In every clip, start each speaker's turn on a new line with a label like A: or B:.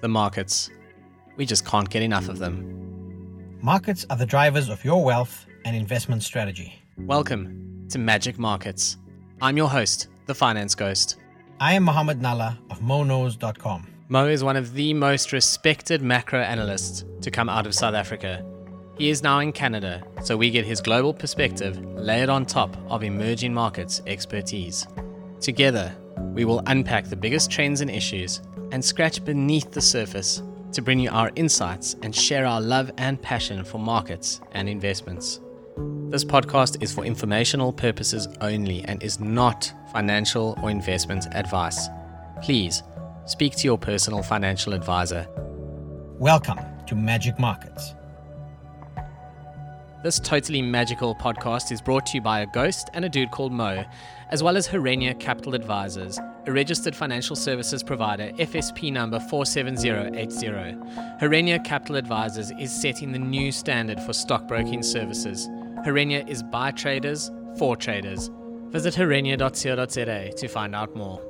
A: the markets. We just can't get enough of them.
B: Markets are the drivers of your wealth and investment strategy.
A: Welcome to Magic Markets. I'm your host, the Finance Ghost.
B: I am Mohammed Nalla of MoKnows.com.
A: Mo is one of the most respected macro analysts to come out of South Africa. He is now in Canada, so we get his global perspective layered on top of emerging markets expertise. Together, we will unpack the biggest trends and issues and scratch beneath the surface to bring you our insights and share our love and passion for markets and investments. This podcast is for informational purposes only and is not financial or investment advice. Please speak to your personal financial advisor.
B: Welcome to Magic Markets.
A: This totally magical podcast is brought to you by a ghost and a dude called Mo, as well as Herenya Capital Advisors, a registered financial services provider, FSP number 47080. Herenya Capital Advisors is setting the new standard for stockbroking services. Herenya is by traders for traders. Visit herenya.co.za to find out more.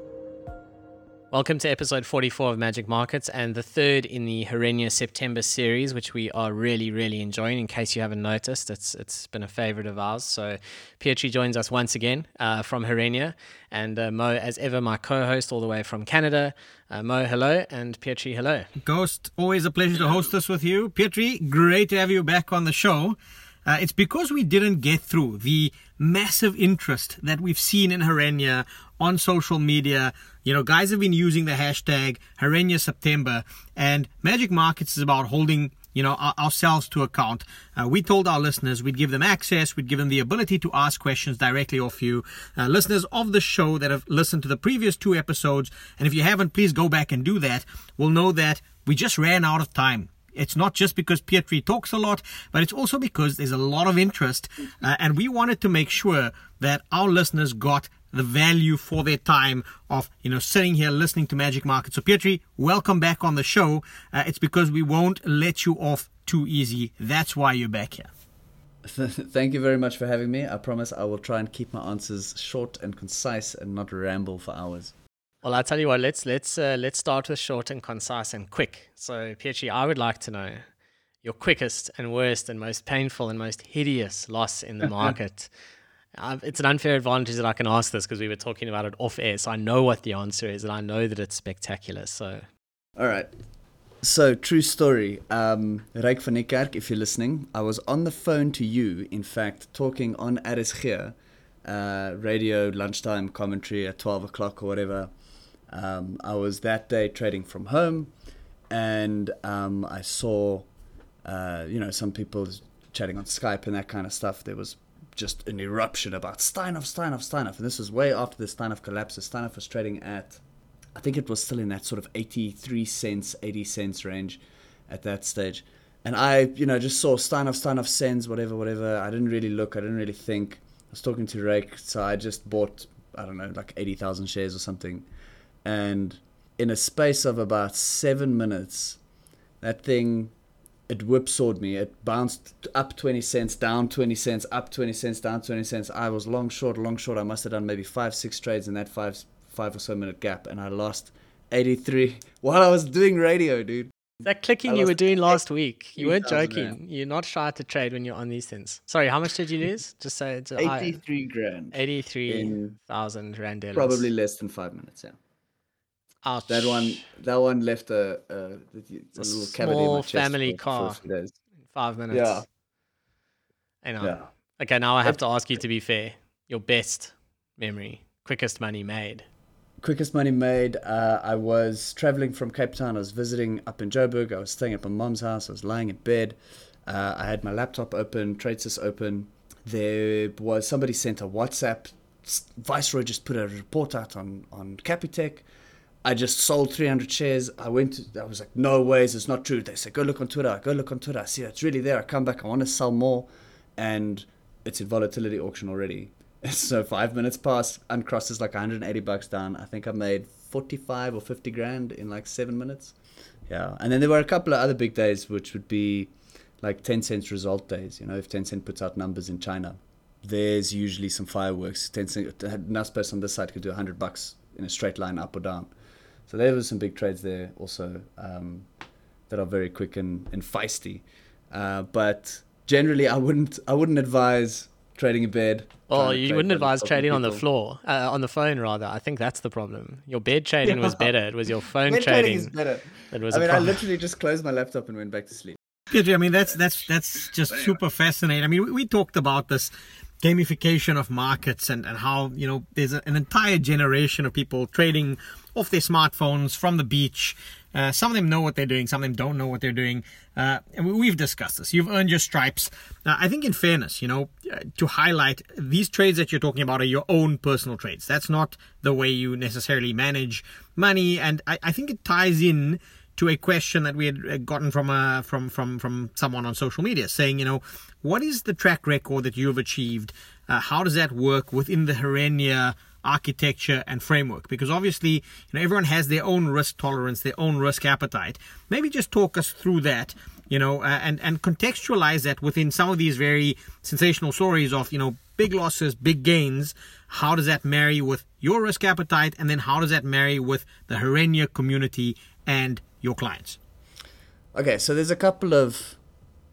A: Welcome to episode 44 of Magic Markets and the third in the Herenya September series, which we are really, really enjoying. In case you haven't noticed, it's it's been a favorite of ours. So Pietri joins us once again uh, from Herenya, and uh, Mo, as ever, my co-host all the way from Canada. Uh, Mo, hello, and Pietri, hello.
B: Ghost, always a pleasure to host this with you. Pietri, great to have you back on the show. Uh, it's because we didn't get through the massive interest that we've seen in Herenya on social media. You know, guys have been using the hashtag Herenya September, and Magic Markets is about holding you know ourselves to account. Uh, we told our listeners we'd give them access, we'd give them the ability to ask questions directly off you. Uh, listeners of the show that have listened to the previous two episodes, and if you haven't, please go back and do that. Will know that we just ran out of time. It's not just because Pietri talks a lot, but it's also because there's a lot of interest, uh, and we wanted to make sure that our listeners got the value for their time of you know sitting here listening to Magic Market. So Pietri, welcome back on the show. Uh, it's because we won't let you off too easy. That's why you're back here.
C: Thank you very much for having me. I promise I will try and keep my answers short and concise and not ramble for hours.
A: Well, I'll tell you what, let's let's uh, let's start with short and concise and quick. So, Pietri, I would like to know your quickest and worst and most painful and most hideous loss in the market. Uh, it's an unfair advantage that I can ask this because we were talking about it off air, so I know what the answer is, and I know that it's spectacular. So,
C: all right. So, true story. Um, Ryk van Niekerk, if you're listening, I was on the phone to you, in fact, talking on RSG, uh, radio lunchtime commentary at 12 o'clock or whatever. Um, I was that day trading from home, and um, I saw, uh, you know, some people chatting on Skype and that kind of stuff. There was just an eruption about Steinhoff, Steinhoff, Steinhoff. And this was way after the Steinhoff collapse. Steinhoff was trading at, I think it was still in that sort of 83 cents, 80 cents range at that stage. And I, you know, just saw Steinhoff, Steinhoff sends, whatever, whatever. I didn't really look. I didn't really think. I was talking to Ryk, so I just bought, I don't know, like 80,000 shares or something. And in a space of about seven minutes, that thing it whipsawed me. It bounced up 20 cents, down 20 cents, up 20 cents, down 20 cents. I was long short, long short. I must have done maybe five, six trades in that five, five or so minute gap, and I lost 83 while I was doing radio, dude.
A: That clicking you were doing last week. You weren't joking. You're not shy to trade when you're on these things. Sorry, how much did you lose? Just say it's
C: 83 grand.
A: 83,000 rand.
C: Probably less than five minutes, yeah. Ouch. That one, that one left a, a, a little cavity in my chest
A: family car. Five minutes.
C: Yeah.
A: I know. Yeah. Okay, now I have to ask you to be fair. Your best memory, quickest money made.
C: Quickest money made. Uh, I was traveling from Cape Town. I was visiting up in Joburg. I was staying at my mom's house. I was lying in bed. Uh, I had my laptop open, TradeSys open. There was somebody sent a WhatsApp. Viceroy just put a report out on on Capitec I just sold 300 shares. I went to, I was like, no ways, it's not true. They said, go look on Twitter, go look on Twitter. I see it's really there. I come back, I want to sell more. And it's in volatility auction already. So five minutes past, uncrossed is like 180 bucks down. I think I made 45 or 50 grand in like seven minutes. Yeah. And then there were a couple of other big days, which would be like Tencent's result days. You know, if Tencent puts out numbers in China, there's usually some fireworks. Tencent, Naspers on this side could do 100 bucks in a straight line up or down. So there was some big trades there also um, that are very quick and, and feisty. Uh, but generally, I wouldn't I wouldn't advise trading in bed.
A: Oh, you wouldn't advise trading on the floor, uh, on the phone rather. I think that's the problem. Your bed trading yeah. was better. It was your phone
C: bed
A: trading.
C: trading is better.
A: That was
C: I mean,
A: I
C: literally just closed my laptop and went back to sleep.
B: I mean, that's that's that's just super fascinating. I mean, we, we talked about this gamification of markets and, and how you know there's a, an entire generation of people trading off their smartphones from the beach. Uh, some of them know what they're doing some of them don't know what they're doing. Uh, and we've discussed this. You've earned your stripes. Uh, i think in fairness you know uh, to highlight these trades that you're talking about are your own personal trades. That's not the way you necessarily manage money. And i, I think it ties in to a question that we had uh, gotten from a, from from from someone on social media saying you know what is the track record that you have achieved? Uh, how does that work within the Herenya architecture and framework? Because obviously, you know, everyone has their own risk tolerance, their own risk appetite. Maybe just talk us through that, you know, uh, and and contextualize that within some of these very sensational stories of you know big losses, big gains. How does that marry with your risk appetite, and then how does that marry with the Herenya community and your clients?
C: Okay, so there's a couple of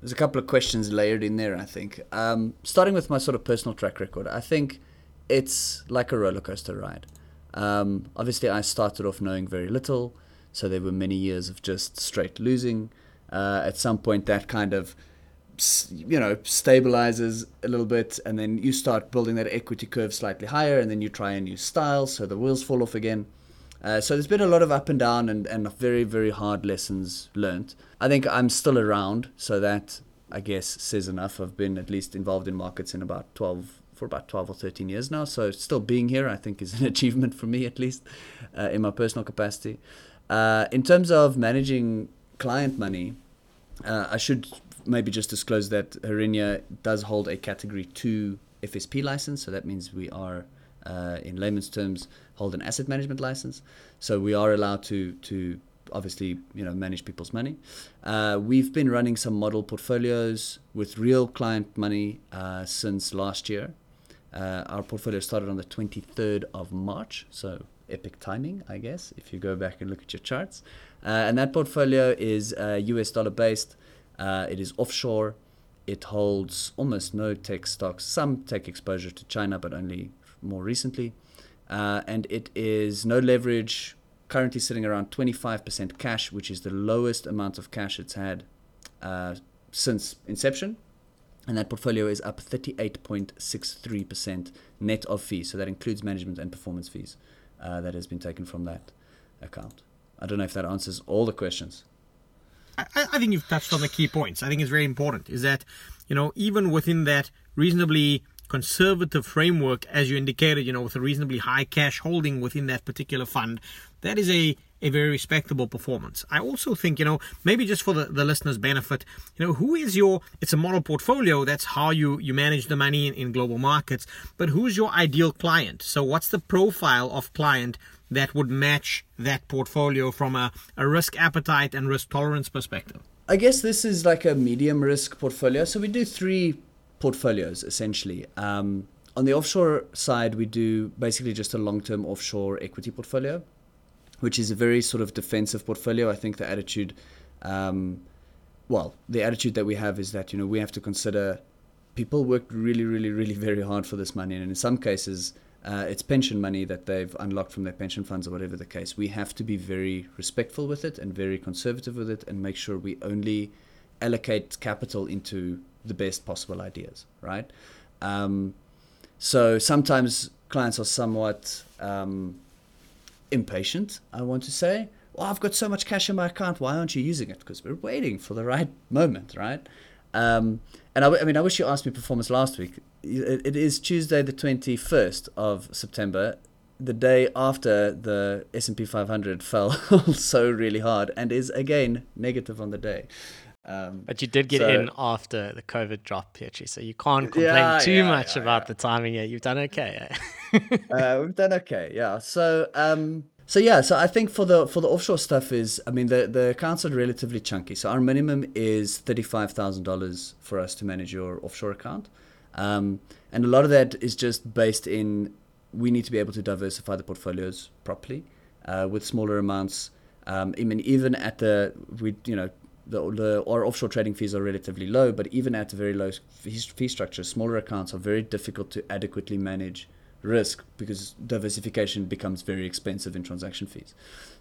C: there's a couple of questions layered in there, I think. Um, starting with my sort of personal track record, I think it's like a roller coaster ride. Um, obviously, I started off knowing very little, so there were many years of just straight losing. Uh, at some point, that kind of you know stabilizes a little bit and then you start building that equity curve slightly higher and then you try a new style so the wheels fall off again uh, so there's been a lot of up and down and, and very, very hard lessons learned. I think I'm still around, so that I guess says enough. I've been at least involved in markets in about 12 for about 12 or 13 years now. So still being here, I think, is an achievement for me at least uh, in my personal capacity. Uh, in terms of managing client money, uh, I should maybe just disclose that Herenya does hold a Category 2 FSP license. So that means we are, uh, in layman's terms, hold an asset management license. So we are allowed to to obviously you know manage people's money. Uh, we've been running some model portfolios with real client money uh, since last year. Uh, our portfolio started on the 23rd of March, so epic timing, I guess, if you go back and look at your charts. Uh, and that portfolio is US uh, dollar based. Uh, it is offshore. It holds almost no tech stocks, some tech exposure to China, but only more recently uh, and it is no leverage, currently sitting around 25% cash, which is the lowest amount of cash it's had uh, since inception. And that portfolio is up 38.63% net of fees. So that includes management and performance fees uh, that has been taken from that account. I don't know if that answers all the questions.
B: I, I think you've touched on the key points. I think it's very important is that, you know, even within that reasonably conservative framework, as you indicated, you know, with a reasonably high cash holding within that particular fund, that is a a very respectable performance. I also think, you know, maybe just for the, the listeners' benefit, you know, who is your, it's a model portfolio, that's how you, you manage the money in, in global markets, but who's your ideal client? So what's the profile of client that would match that portfolio from a, a risk appetite and risk tolerance perspective?
C: I guess this is like a medium risk portfolio. So we do three portfolios essentially. Um, on the offshore side, we do basically just a long term offshore equity portfolio, which is a very sort of defensive portfolio. I think the attitude, um, well, the attitude that we have is that, you know, we have to consider people worked really, really, really very hard for this money. And in some cases, uh, it's pension money that they've unlocked from their pension funds or whatever the case. We have to be very respectful with it and very conservative with it and make sure we only allocate capital into the best possible ideas, right? Um, so sometimes clients are somewhat um, impatient, I want to say. Well, I've got so much cash in my account. Why aren't you using it? Because we're waiting for the right moment, right? Um, and I, I, mean, I wish you asked me performance last week. It, it is Tuesday, the 21st of September, the day after the S&P 500 fell so really hard and is again negative on the day.
A: Um, but you did get so, in after the COVID drop, Pietri, so you can't complain yeah, too yeah, much yeah, about the timing yet. You've done okay.
C: uh, we've done okay, yeah. So, um, so yeah, so I think for the for the offshore stuff is, I mean, the the accounts are relatively chunky. So our minimum is thirty five thousand dollars for us to manage your offshore account, um, and a lot of that is just based in we need to be able to diversify the portfolios properly. uh, with smaller amounts. Um, I mean, even at the we you know the, the our offshore trading fees are relatively low, but even at a very low fee, fee structure, smaller accounts are very difficult to adequately manage risk because diversification becomes very expensive in transaction fees.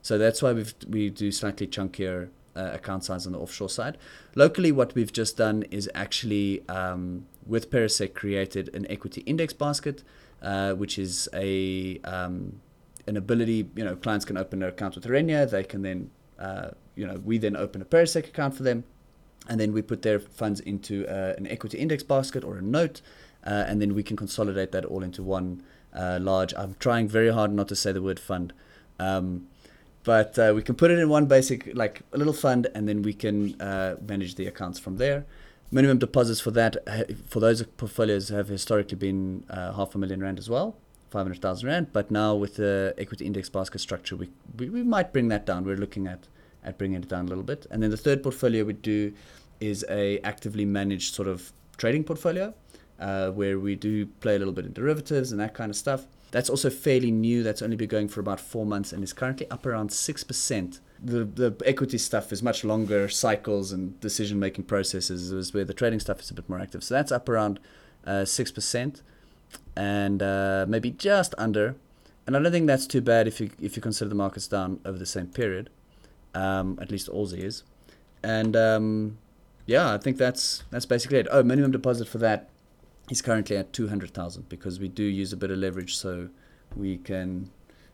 C: So that's why we we do slightly chunkier uh, account size on the offshore side. Locally, what we've just done is actually um, with Peresec created an equity index basket, uh, which is a um, an ability. You know, clients can open an account with Renia. They can then uh, you know we then open a Peresec account for them, and then we put their funds into uh, an equity index basket or a note, uh, and then we can consolidate that all into one uh, large. I'm trying very hard not to say the word fund. Um, but uh, we can put it in one basic, like a little fund, and then we can manage the accounts from there. Minimum deposits for that, for those portfolios, have historically been half a million rand as well, 500,000 rand. But now with the equity index basket structure, we, we, we might bring that down. We're looking at, at bringing it down a little bit. And then the third portfolio we do is a actively managed sort of trading portfolio, uh, where we do play a little bit in derivatives and that kind of stuff. That's also fairly new. That's only been going for about four months and is currently up around 6%. The, the equity stuff is much longer cycles and decision making processes, is where the trading stuff is a bit more active. So that's up around uh, 6% and uh, maybe just under. And I don't think that's too bad if you, if you consider the markets down over the same period, um, at least ALSI is. And um, yeah, I think that's that's basically it. Oh, minimum deposit for that is currently at 200,000 because we do use a bit of leverage so we can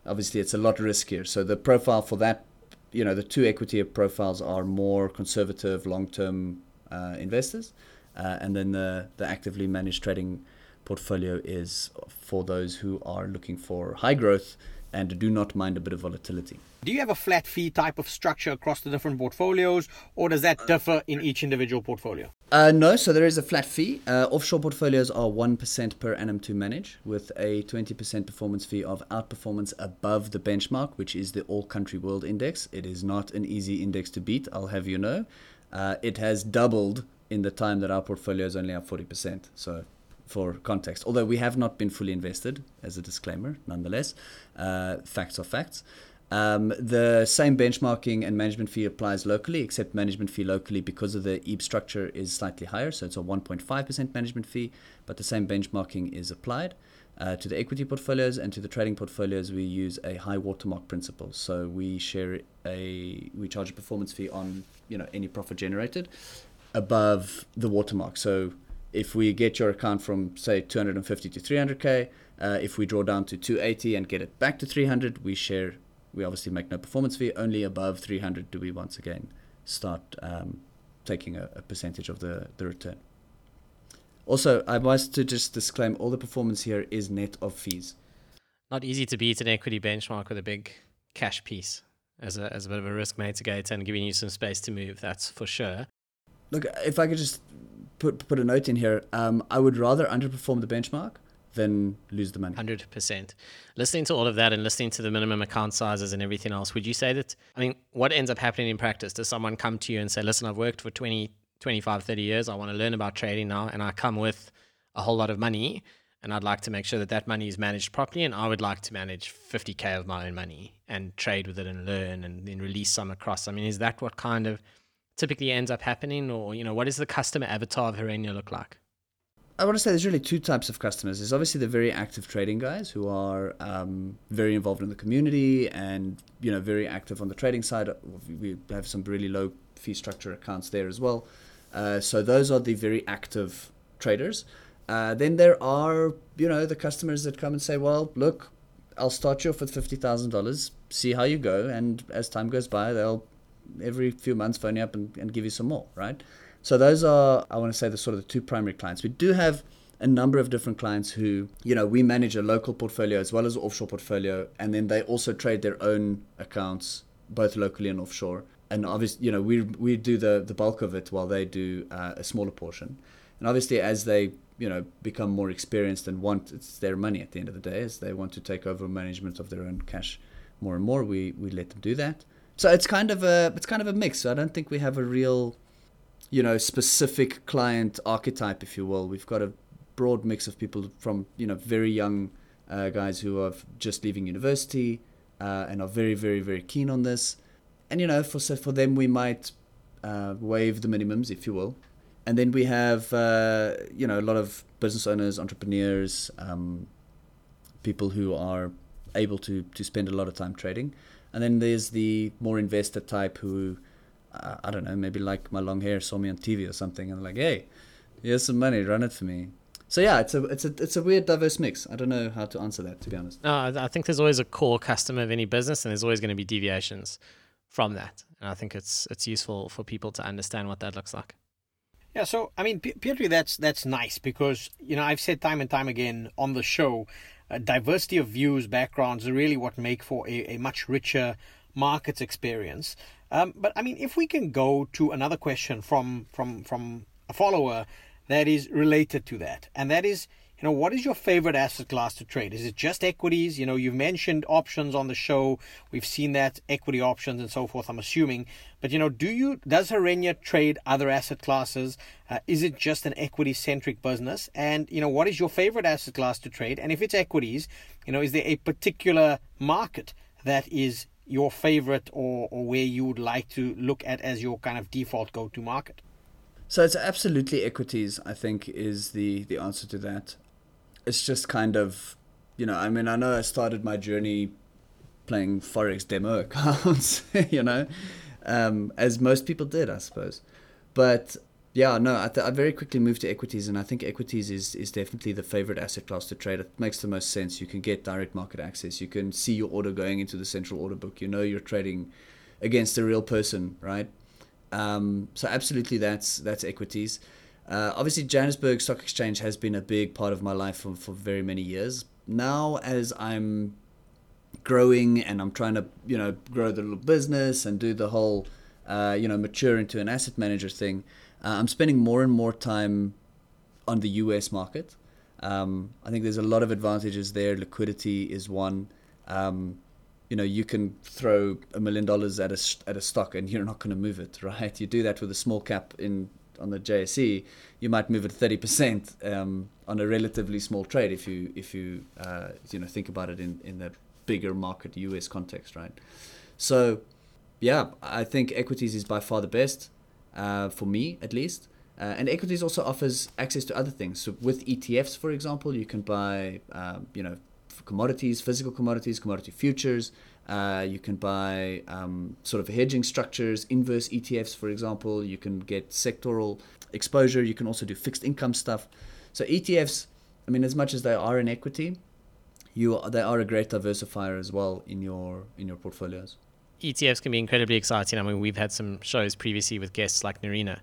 C: obviously it's a lot riskier so the profile for that you know the two equity profiles are more conservative long-term uh, investors uh, and then the the actively managed trading portfolio is for those who are looking for high growth and do not mind a bit of volatility.
B: Do you have a flat fee type of structure across the different portfolios, or does that differ in each individual portfolio?
C: Uh, no, so there is a flat fee. Uh, offshore portfolios are 1% per annum to manage, with a 20% performance fee of outperformance above the benchmark, which is the All Country World Index. It is not an easy index to beat, I'll have you know. Uh, it has doubled in the time that our portfolio is only up 40%. So for context. Although we have not been fully invested, as a disclaimer, nonetheless, uh, facts are facts. Um, the same benchmarking and management fee applies locally, except management fee locally because of the EIB structure is slightly higher, so it's a 1.5% management fee, but the same benchmarking is applied. Uh, to the equity portfolios and to the trading portfolios, we use a high watermark principle. So we share a we charge a performance fee on you know any profit generated above the watermark. So if we get your account from say 250 to 300k, uh, if we draw down to 280 and get it back to 300, we share. We obviously make no performance fee. Only above 300 do we once again start um, taking a, a, percentage of the, the return. Also, I must to just disclaim all the performance here is net of fees.
A: Not easy to beat an equity benchmark with a big cash piece as a, as a bit of a risk mitigator and giving you some space to move. That's for sure.
C: Look, if I could just put put a note in here. Um, I would rather underperform the benchmark than lose the money.
A: Hundred percent. Listening to all of that and listening to the minimum account sizes and everything else, would you say that? I mean, what ends up happening in practice? Does someone come to you and say, "Listen, I've worked for 20, 25, 30 years. I want to learn about trading now, and I come with a whole lot of money." and I'd like to make sure that that money is managed properly. And I would like to manage 50k of my own money and trade with it and learn and then release some across. I mean, is that what kind of typically ends up happening, or you know, what does the customer avatar of Herenya look like?
C: I want to say there's really two types of customers. There's obviously the very active trading guys who are um, very involved in the community and you know very active on the trading side. We have some really low fee structure accounts there as well. Uh, so those are the very active traders. Uh, then there are you know the customers that come and say, well, look, I'll start you off with fifty thousand dollars, see how you go, and as time goes by, they'll every few months phone you up and, and give you some more, right? So those are, I want to say, the sort of the two primary clients. We do have a number of different clients who, you know, we manage a local portfolio as well as offshore portfolio, and then they also trade their own accounts, both locally and offshore. And obviously, you know, we we do the the bulk of it while they do uh, a smaller portion. And obviously, as they you know become more experienced and want it's their money at the end of the day, as they want to take over management of their own cash more and more, we we let them do that. So it's kind of a it's kind of a mix. So I don't think we have a real, you know, specific client archetype, if you will. We've got a broad mix of people from you know very young uh, guys who are just leaving university, uh, and are very, very, very keen on this. And you know, for so for them, we might uh, waive the minimums, if you will. And then we have uh, you know a lot of business owners, entrepreneurs, um, people who are able to to spend a lot of time trading. And then there's the more investor type who uh, I don't know, maybe like my long hair saw me on TV or something, and like, hey, here's some money, run it for me. So yeah, it's a it's a it's a weird diverse mix. I don't know how to answer that to be honest.
A: No, I think there's always a core customer of any business, and there's always going to be deviations from that. And I think it's it's useful for people to understand what that looks like.
B: Yeah, so I mean, Pietri, that's that's nice because you know I've said time and time again on the show, diversity of views, backgrounds are really what make for a, a much richer markets experience. Um, but I mean, if we can go to another question from from from a follower that is related to that. And that is, you know, what is your favorite asset class to trade? Is it just equities? You know, you've mentioned options on the show. We've seen that equity options and so forth, I'm assuming. But, you know, do you, does Herenya trade other asset classes? Uh, is it just an equity centric business? And, you know, what is your favorite asset class to trade? And if it's equities, you know, is there a particular market that is your favorite or, or where you would like to look at as your kind of default go to market?
C: So it's absolutely equities. I think is the the answer to that. It's just kind of, you know, I mean, I know I started my journey playing forex demo accounts, you know, um, as most people did, I suppose. But yeah, no, I, th- I very quickly moved to equities, and I think equities is is definitely the favorite asset class to trade. It makes the most sense. You can get direct market access. You can see your order going into the central order book. You know you're trading against a real person, right? Um, so absolutely, that's that's equities. Uh, obviously, Johannesburg Stock Exchange has been a big part of my life for, for very many years. Now, as I'm growing and I'm trying to, you know, grow the little business and do the whole, uh, you know, mature into an asset manager thing, uh, I'm spending more and more time on the US market. Um, I think there's a lot of advantages there. Liquidity is one. Um, you know you can throw a million dollars at a at a stock and you're not going to move it, right? You do that with a small cap in on the JSE, you might move thirty percent um, on a relatively small trade if you if you uh, you know think about it in in the bigger market US context, right? So yeah, I think equities is by far the best uh, for me at least. Uh, and equities also offers access to other things. So with ETFs, for example, you can buy, um, you know, commodities, physical commodities, commodity futures. Uh, you can buy um, sort of hedging structures, inverse ETFs, for example. You can get sectoral exposure. You can also do fixed income stuff. So ETFs, I mean, as much as they are an equity, you are, they are a great diversifier as well in your in your portfolios.
A: ETFs can be incredibly exciting. I mean, we've had some shows previously with guests like Nerina,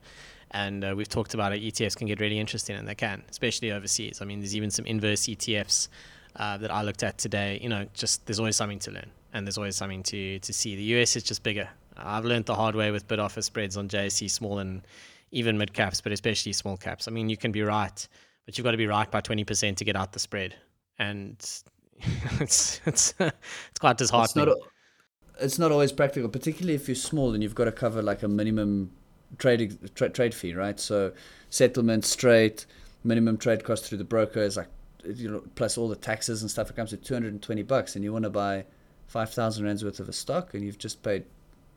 A: and uh, we've talked about it. ETFs can get really interesting, and they can, especially overseas. I mean, there's even some inverse ETFs uh, that I looked at today, you know, just there's always something to learn and there's always something to, to see. The US is just bigger. I've learned the hard way with bid offer spreads on JSE, small and even mid caps, but especially small caps. I mean, you can be right, but you've got to be right by 20% to get out the spread. And it's, it's, it's quite disheartening.
C: It's not, it's not always practical, particularly if you're small and you've got to cover like a minimum trade tra- trade fee, right? So settlement straight, minimum trade cost through the broker is like you know, plus all the taxes and stuff, it comes to 220 bucks, and you want to buy 5,000 rands worth of a stock, and you've just paid,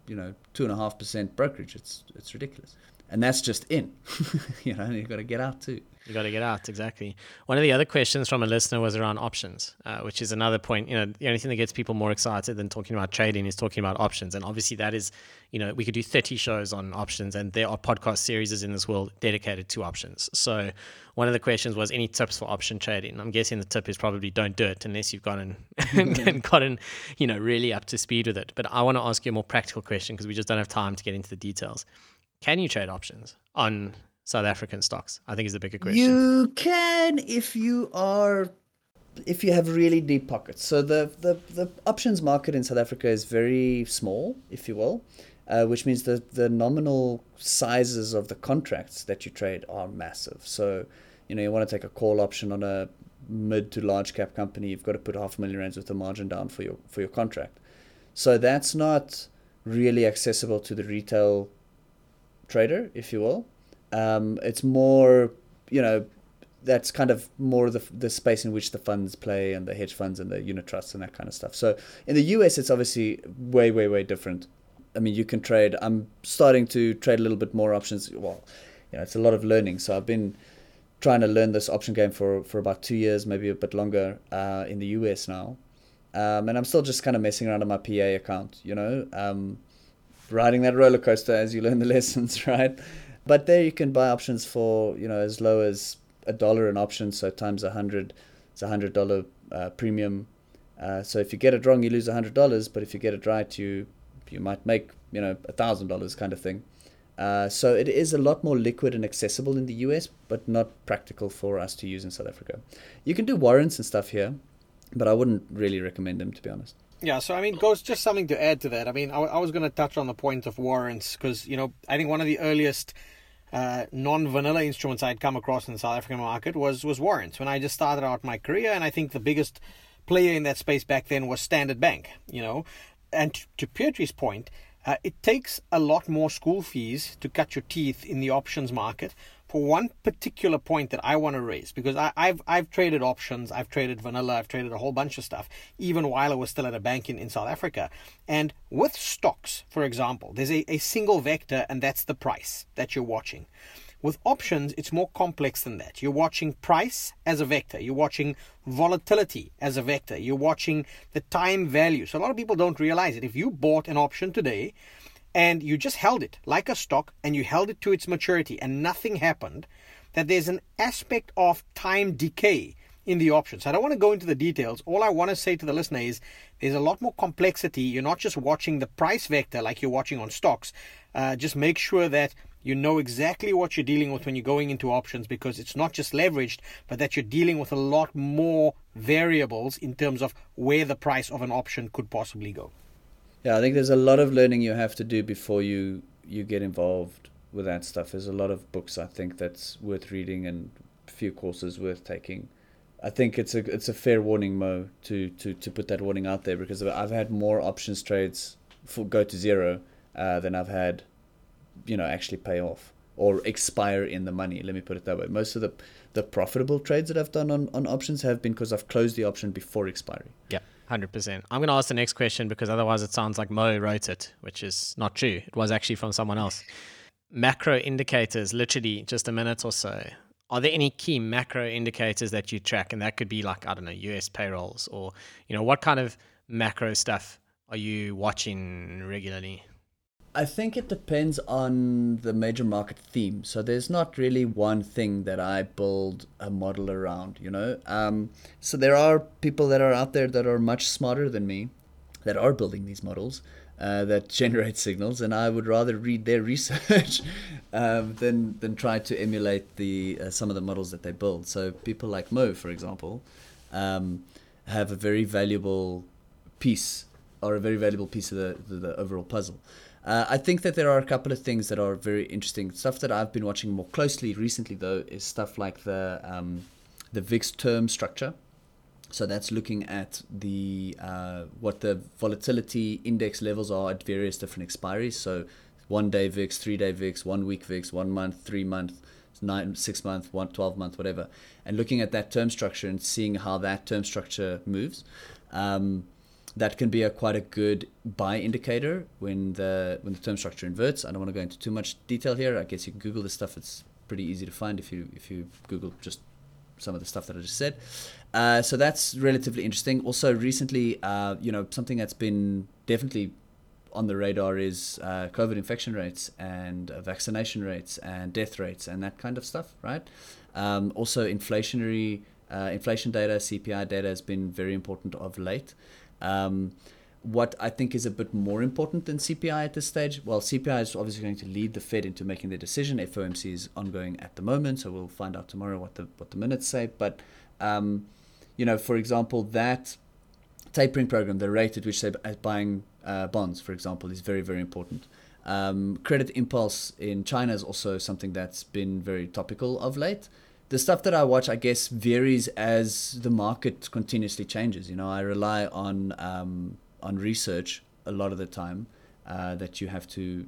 C: you know, two and a half percent brokerage. It's it's ridiculous, and that's just in. you know, you've got to get out too.
A: You got to get out exactly. One of the other questions from a listener was around options, uh, which is another point. You know, the only thing that gets people more excited than talking about trading is talking about options, and obviously that is, you know, we could do thirty shows on options, and there are podcast series in this world dedicated to options. So, one of the questions was any tips for option trading. I'm guessing the tip is probably don't do it unless you've gotten and gotten, you know, really up to speed with it. But I want to ask you a more practical question because we just don't have time to get into the details. Can you trade options on South African stocks? I think is the bigger question.
C: You can if you are if you have really deep pockets. So the the, the options market in South Africa is very small, if you will, uh, which means that the nominal sizes of the contracts that you trade are massive. So you know you want to take a call option on a mid to large cap company, you've got to put half a million rands with a margin down for your for your contract. So that's not really accessible to the retail trader, if you will. Um, it's more, you know, that's kind of more the the space in which the funds play and the hedge funds and the unit trusts and that kind of stuff. So in the US, it's obviously way way way different. I mean, you can trade. I'm starting to trade a little bit more options. Well, you know, it's a lot of learning. So I've been trying to learn this option game for for about two years, maybe a bit longer, uh, in the US now. Um, and I'm still just kind of messing around on my PA account, you know, um, riding that roller coaster as you learn the lessons, right? But there you can buy options for you know as low as a dollar an option, so times a hundred, it's a hundred dollar uh, premium. Uh, so if you get it wrong, you lose a hundred dollars. But if you get it right, you you might make you know a thousand dollars kind of thing. Uh, so it is a lot more liquid and accessible in the US, but not practical for us to use in South Africa. You can do warrants and stuff here, but I wouldn't really recommend them to be honest.
B: Yeah, so I mean, goes just something to add to that. I mean, I, I was going to touch on the point of warrants because you know I think one of the earliest uh, non-vanilla instruments I'd come across in the South African market was was warrants when I just started out my career, and I think the biggest player in that space back then was Standard Bank. You know, and to, to Pietrie's point, uh, it takes a lot more school fees to cut your teeth in the options market for one particular point that I want to raise because I, have I've traded options, I've traded vanilla, I've traded a whole bunch of stuff, even while I was still at a bank in, in South Africa. And with stocks, for example, there's a, a single vector, and that's the price that you're watching. With options, it's more complex than that. You're watching price as a vector, you're watching volatility as a vector, you're watching the time value. So, a lot of people don't realize it. If you bought an option today and you just held it like a stock and you held it to its maturity and nothing happened, that there's an aspect of time decay in the options. I don't want to go into the details. All I want to say to the listener is there's a lot more complexity. You're not just watching the price vector like you're watching on stocks. Uh, just make sure that you know exactly what you're dealing with when you're going into options because it's not just leveraged, but that you're dealing with a lot more variables in terms of where the price of an option could possibly go.
C: Yeah, I think there's a lot of learning you have to do before you you get involved with that stuff. There's a lot of books I think that's worth reading and a few courses worth taking. I think it's a it's a fair warning, Mo, to to to put that warning out there because I've had more options trades for go to zero uh, than I've had you know actually pay off or expire in the money. Let me put it that way. Most of the the profitable trades that I've done on, on options have been because I've closed the option before expiry.
A: Yeah, hundred percent. I'm gonna ask the next question because otherwise it sounds like Mo wrote it, which is not true. It was actually from someone else. Macro indicators, literally just a minute or so. Are there any key macro indicators that you track? And that could be like, I don't know, US payrolls or, you know, what kind of macro stuff are you watching regularly?
C: I think it depends on the major market theme. So there's not really one thing that I build a model around, you know. Um, so there are people that are out there that are much smarter than me, that are building these models, uh, that generate signals, and I would rather read their research um, than than try to emulate the uh, some of the models that they build. So people like Mo, for example, um, have a very valuable piece or a very valuable piece of the, the, the overall puzzle. Uh, I think that there are a couple of things that are very interesting. Stuff that I've been watching more closely recently, though, is stuff like the um, the VIX term structure. So that's looking at the uh, what the volatility index levels are at various different expiries. So one day VIX, three day VIX, one week VIX, one month, three month, nine, six month, one, 12 month, whatever. And looking at that term structure and seeing how that term structure moves. Um, that can be a quite a good buy indicator when the when the term structure inverts. I don't want to go into too much detail here. I guess you can Google this stuff. It's pretty easy to find if you if you Google just some of the stuff that I just said. Uh, so that's relatively interesting. Also, recently, uh, you know, something that's been definitely on the radar is uh, COVID infection rates and uh, vaccination rates and death rates and that kind of stuff, right? Um, also, inflationary uh, inflation data, CPI data has been very important of late. Um, what I think is a bit more important than CPI at this stage, well, CPI is obviously going to lead the Fed into making their decision. FOMC is ongoing at the moment, so we'll find out tomorrow what the what the minutes say. But um, you know, for example, that tapering program, the rate at which they're buying uh, bonds, for example, is very very important. Um, credit impulse in China is also something that's been very topical of late the stuff that I watch, I guess, varies as the market continuously changes. You know, I rely on um, on research a lot of the time uh, that you have to,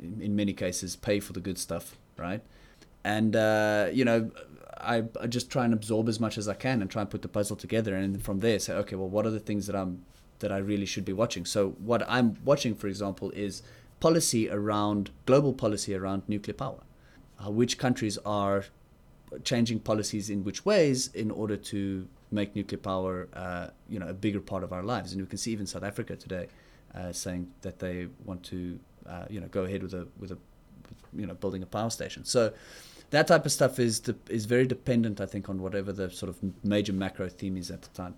C: in many cases, pay for the good stuff, right? And uh, you know, I, I just try and absorb as much as I can and try and put the puzzle together, and from there say, okay, well, what are the things that I'm that I really should be watching? So what I'm watching, for example, is policy around global policy around nuclear power. Uh, which countries are changing policies in which ways in order to make nuclear power, uh, you know, a bigger part of our lives. And we can see even South Africa today uh, saying that they want to, uh, you know, go ahead with a with a, you know, building a power station. So that type of stuff is de- is very dependent, I think, on whatever the sort of major macro theme is at the time.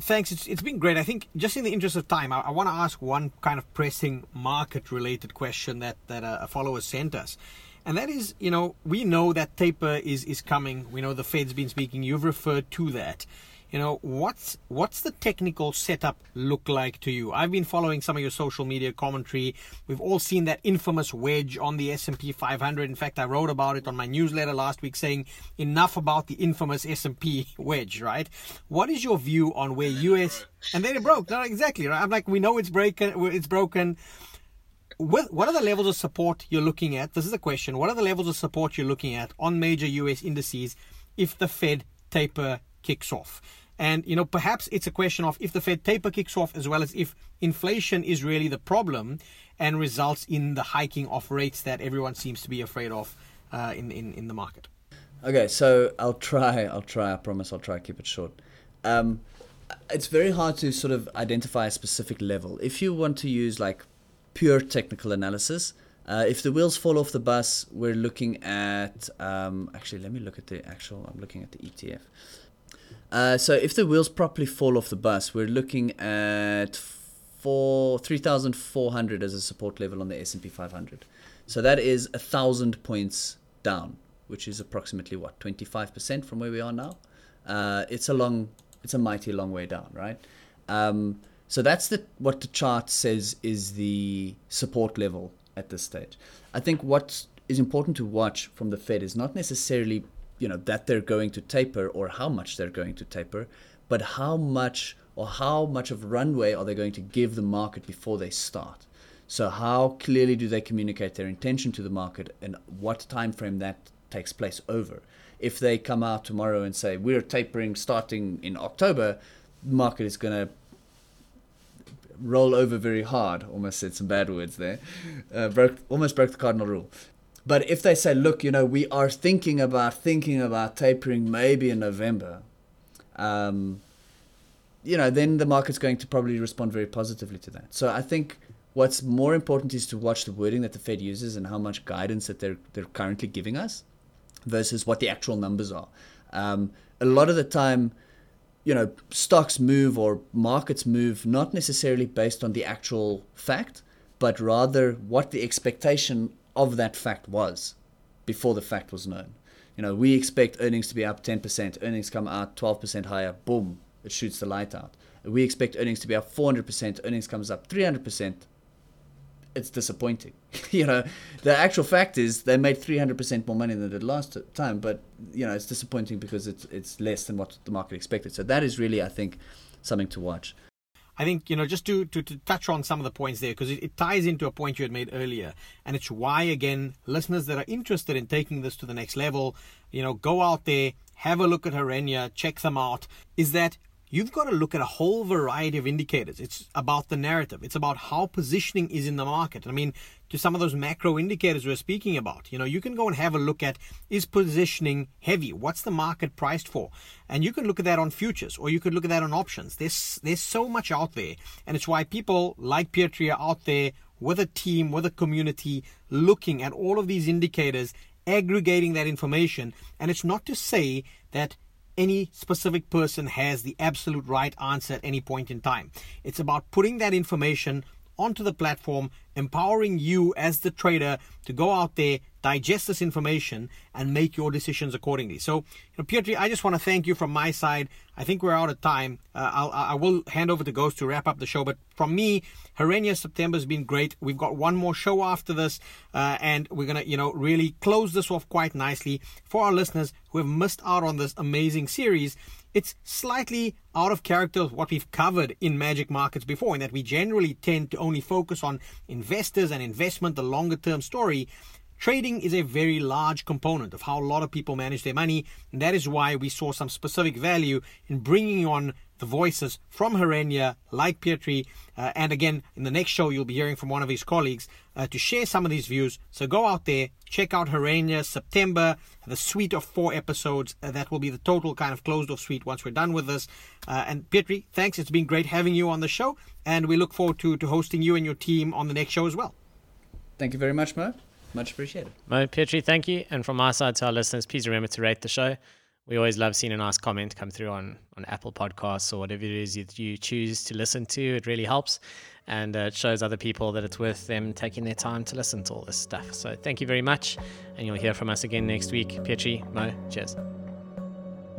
B: Thanks. It's, it's been great. I think just in the interest of time, I, I want to ask one kind of pressing market related question that, that a, a follower sent us. And that is, you know, we know that taper uh, is, is coming. We know the Fed's been speaking. You've referred to that. You know what's what's the technical setup look like to you? I've been following some of your social media commentary. We've all seen that infamous wedge on the s&p 500 in fact i wrote about it on my newsletter last week saying enough about the infamous s&p wedge right? What is your view on where us and then it broke. Not exactly right? I'm like we know it's broken it's broken what, what are the levels of support you're looking at this is a question what are the levels of support you're looking at on major us indices if the fed taper kicks off and, you know, perhaps it's a question of if the Fed taper kicks off as well as if inflation is really the problem and results in the hiking of rates that everyone seems to be afraid of uh, in, in, in the market.
C: Okay, so I'll try. I'll try. I promise I'll try keep it short. Um, it's very hard to sort of identify a specific level. If you want to use like pure technical analysis, uh, if the wheels fall off the bus, we're looking at. Um, actually, let me look at the actual. I'm looking at the ETF. Uh, so if the wheels properly fall off the bus, we're looking at four three thousand four hundred as a support level on the S and P five hundred. So that is a thousand points down, which is approximately what twenty five percent from where we are now. Uh, it's a long, it's a mighty long way down, right? Um, so that's the what the chart says is the support level at this stage. I think what is important to watch from the Fed is not necessarily you know that they're going to taper or how much they're going to taper, but how much or how much of runway are they going to give the market before they start? So how clearly do they communicate their intention to the market and what time frame that takes place over? If they come out tomorrow and say we're tapering starting in October, the market is going to roll over very hard. Almost said some bad words there. Uh, broke almost broke the cardinal rule. But if they say, look, you know, we are thinking about thinking about tapering maybe in November, um, you know, then the market's going to probably respond very positively to that. So I think what's more important is to watch the wording that the Fed uses and how much guidance that they're they're currently giving us versus what the actual numbers are. Um, a lot of the time, you know, stocks move or markets move not necessarily based on the actual fact, but rather what the expectation of that fact was before the fact was known. You know, we expect earnings to be up 10%, earnings come out 12% higher, boom, it shoots the light out. We expect earnings to be up 400%, earnings comes up 300%. It's disappointing. you know, the actual fact is they made 300% more money than they did last time, but you know, it's disappointing because it's it's less than what the market expected. So that is really I think something to watch.
B: I think, you know, just to, to, to touch on some of the points there, because it, it, ties into a point you had made earlier. And it's why, again, listeners that are interested in taking this to the next level, you know, go out there, have a look at Herenya, check them out, is that you've got to look at a whole variety of indicators. It's about the narrative. It's about how positioning is in the market. I mean, to some of those macro indicators we're speaking about, you know, you can go and have a look at is positioning heavy? What's the market priced for? And you can look at that on futures or you could look at that on options. There's there's so much out there. And it's why people like Pietri are out there with a team, with a community, looking at all of these indicators, aggregating that information. And it's not to say that any specific person has the absolute right answer at any point in time. It's about putting that information onto the platform, empowering you as the trader to go out there, digest this information, and make your decisions accordingly. So, you know, Pietri, I just want to thank you from my side. I think we're out of time. Uh, I'll, I will hand over to Ghost to wrap up the show. But from me, Herenya September has been great. We've got one more show after this, uh, and we're gonna, you know, really close this off quite nicely for our listeners who have missed out on this amazing series. It's slightly out of character of what we've covered in magic markets before, in that we generally tend to only focus on investors and investment, the longer term story. trading is a very large component of how a lot of people manage their money. And that is why we saw some specific value in bringing on the voices from Herenya, like Pietri. Uh, and again, in the next show, you'll be hearing from one of his colleagues uh, to share some of these views. So go out there, check out Herenya September, the suite of four episodes. Uh, that will be the total kind of closed off suite once we're done with this. Uh, and Pietri, thanks. It's been great having you on the show. And we look forward to, to hosting you and your team on the next show as well.
C: Thank you very much, Mo. Much appreciated.
A: Mo, Pietri, thank you. And from my side to our listeners, please remember to rate the show we always love seeing a nice comment come through on, on Apple Podcasts or whatever it is you, you choose to listen to. It really helps and uh, it shows other people that it's worth them taking their time to listen to all this stuff. So thank you very much, and you'll hear from us again next week. Pietri, Mo, cheers.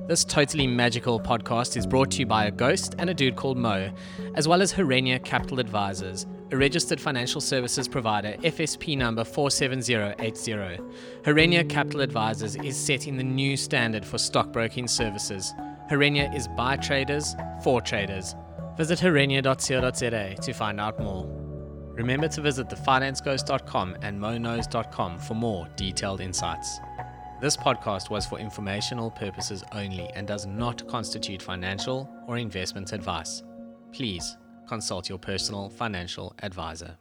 A: This totally magical podcast is brought to you by a ghost and a dude called Mo, as well as Herenya Capital Advisors registered financial services provider, FSP number 47080. Herenya Capital Advisors is setting the new standard for stockbroking services. Herenya is by traders for traders. Visit herenya.co.za to find out more. Remember to visit thefinanceghost.com and monos.com for more detailed insights. This podcast was for informational purposes only and does not constitute financial or investment advice. Please consult your personal financial advisor.